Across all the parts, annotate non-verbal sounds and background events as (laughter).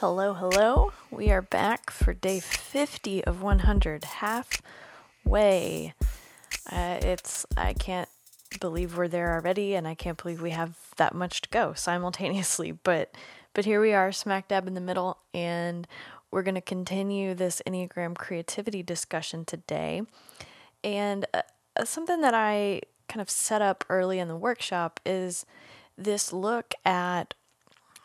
Hello, hello. We are back for day 50 of 100, halfway. Uh, it's, I can't believe we're there already, and I can't believe we have that much to go simultaneously. (laughs) But, but here we are, smack dab in the middle, and we're going to continue this Enneagram creativity discussion today. And uh, something that I kind of set up early in the workshop is this look at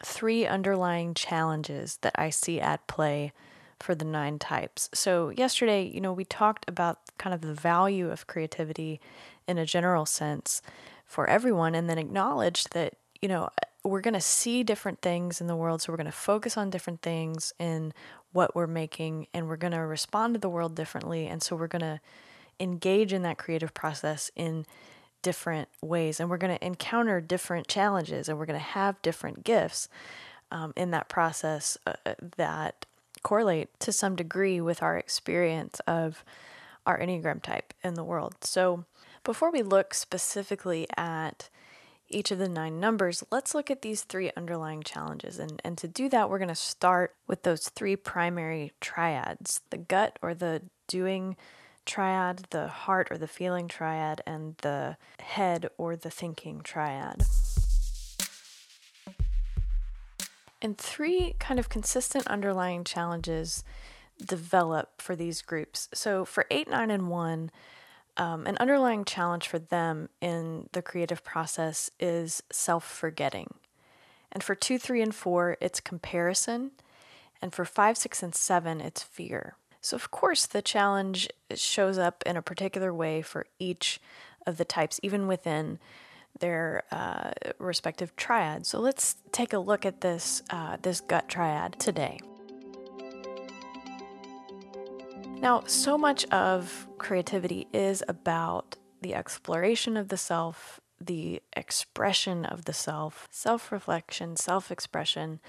three underlying challenges that I see at play for the nine types. So, yesterday, you know, we talked about kind of the value of creativity in a general sense for everyone, and then acknowledged that, you know, we're going to see different things in the world. So, we're going to focus on different things in what we're making, and we're going to respond to the world differently. And so, we're going to engage in that creative process in different ways and we're going to encounter different challenges and we're going to have different gifts um, in that process uh, uh, that correlate to some degree with our experience of our Enneagram type in the world. So, before we look specifically at each of the nine numbers, let's look at these three underlying challenges. And, and to do that, we're going to start with those three primary triads the gut or the doing triad, the heart or the feeling triad, and the head or the thinking triad. And three kind of consistent underlying challenges develop for these groups. So for 8, 9, and 1, um, an underlying challenge for them in the creative process is self forgetting. And for 2, 3, and 4, it's comparison. And for 5, 6, and 7, it's fear. So, of course, the challenge shows up in a particular way for each of the types, even within their uh, respective triads. So, let's take a look at this, uh, this gut triad today. Now, so much of creativity is about the exploration of the self, the expression of the self, self reflection, self expression,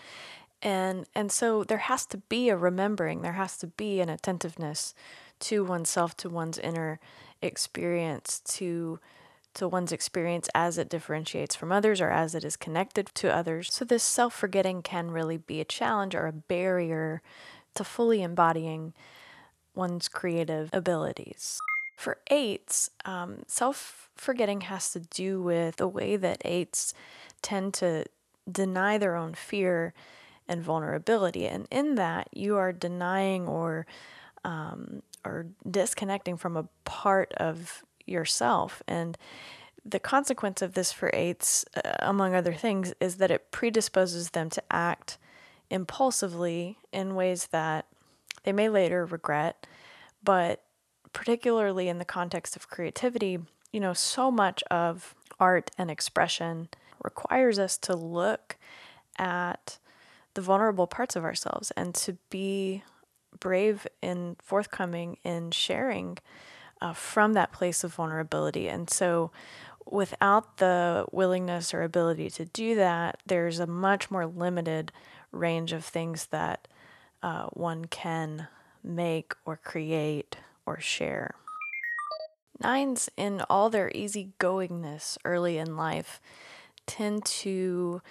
and and so there has to be a remembering there has to be an attentiveness to oneself to one's inner experience to to one's experience as it differentiates from others or as it is connected to others. So this self-forgetting can really be a challenge or a barrier to fully embodying one's creative abilities. For eights um, self-forgetting has to do with the way that eights tend to deny their own fear and vulnerability. And in that, you are denying or um, or disconnecting from a part of yourself. And the consequence of this for eights, uh, among other things, is that it predisposes them to act impulsively in ways that they may later regret. But particularly in the context of creativity, you know, so much of art and expression requires us to look at the vulnerable parts of ourselves and to be brave and forthcoming in sharing uh, from that place of vulnerability. And so, without the willingness or ability to do that, there's a much more limited range of things that uh, one can make or create or share. Nines, in all their easygoingness early in life, tend to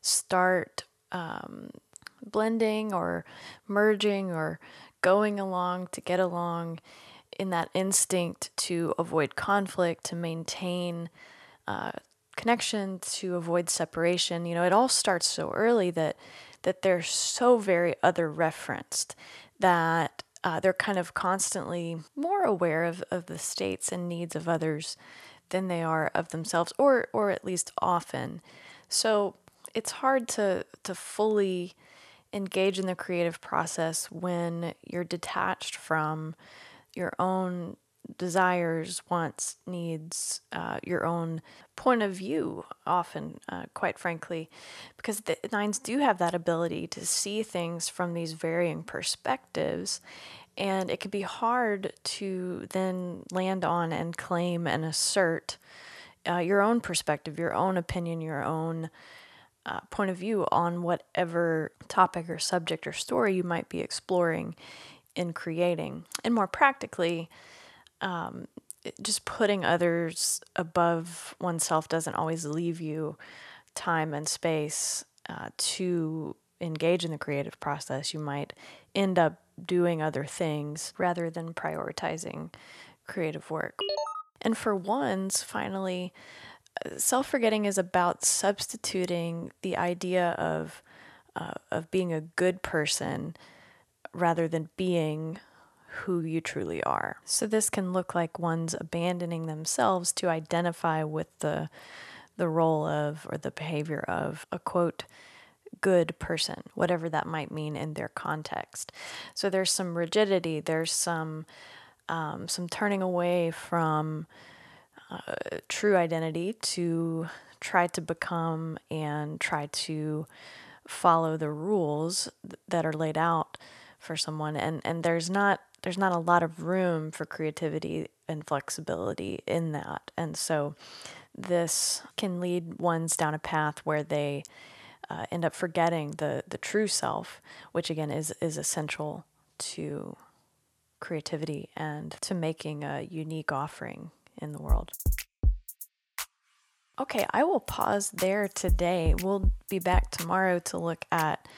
start um, blending or merging or going along to get along in that instinct to avoid conflict, to maintain uh, connection, to avoid separation. You know, it all starts so early that that they're so very other referenced that uh, they're kind of constantly more aware of, of the states and needs of others than they are of themselves, or or at least often. So it's hard to to fully engage in the creative process when you're detached from your own desires, wants, needs, uh, your own point of view, often, uh, quite frankly, because the nines do have that ability to see things from these varying perspectives. And it can be hard to then land on and claim and assert uh, your own perspective, your own opinion, your own uh, point of view on whatever topic or subject or story you might be exploring in creating. And more practically, um, just putting others above oneself doesn't always leave you time and space uh, to engage in the creative process, you might end up doing other things rather than prioritizing creative work. And for ones, finally, self forgetting is about substituting the idea of uh, of being a good person rather than being who you truly are. So this can look like one's abandoning themselves to identify with the the role of or the behavior of a quote good person, whatever that might mean in their context. So there's some rigidity, there's some um, some turning away from uh, true identity to try to become and try to follow the rules that are laid out for someone. And and there's not there's not a lot of room for creativity and flexibility in that. And so this can lead ones down a path where they uh, end up forgetting the the true self which again is is essential to creativity and to making a unique offering in the world. Okay, I will pause there today. We'll be back tomorrow to look at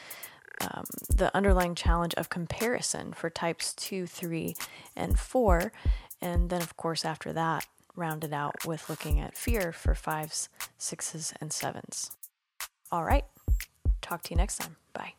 um, the underlying challenge of comparison for types 2, 3, and 4. And then, of course, after that, round it out with looking at fear for 5s, 6s, and 7s. All right, talk to you next time. Bye.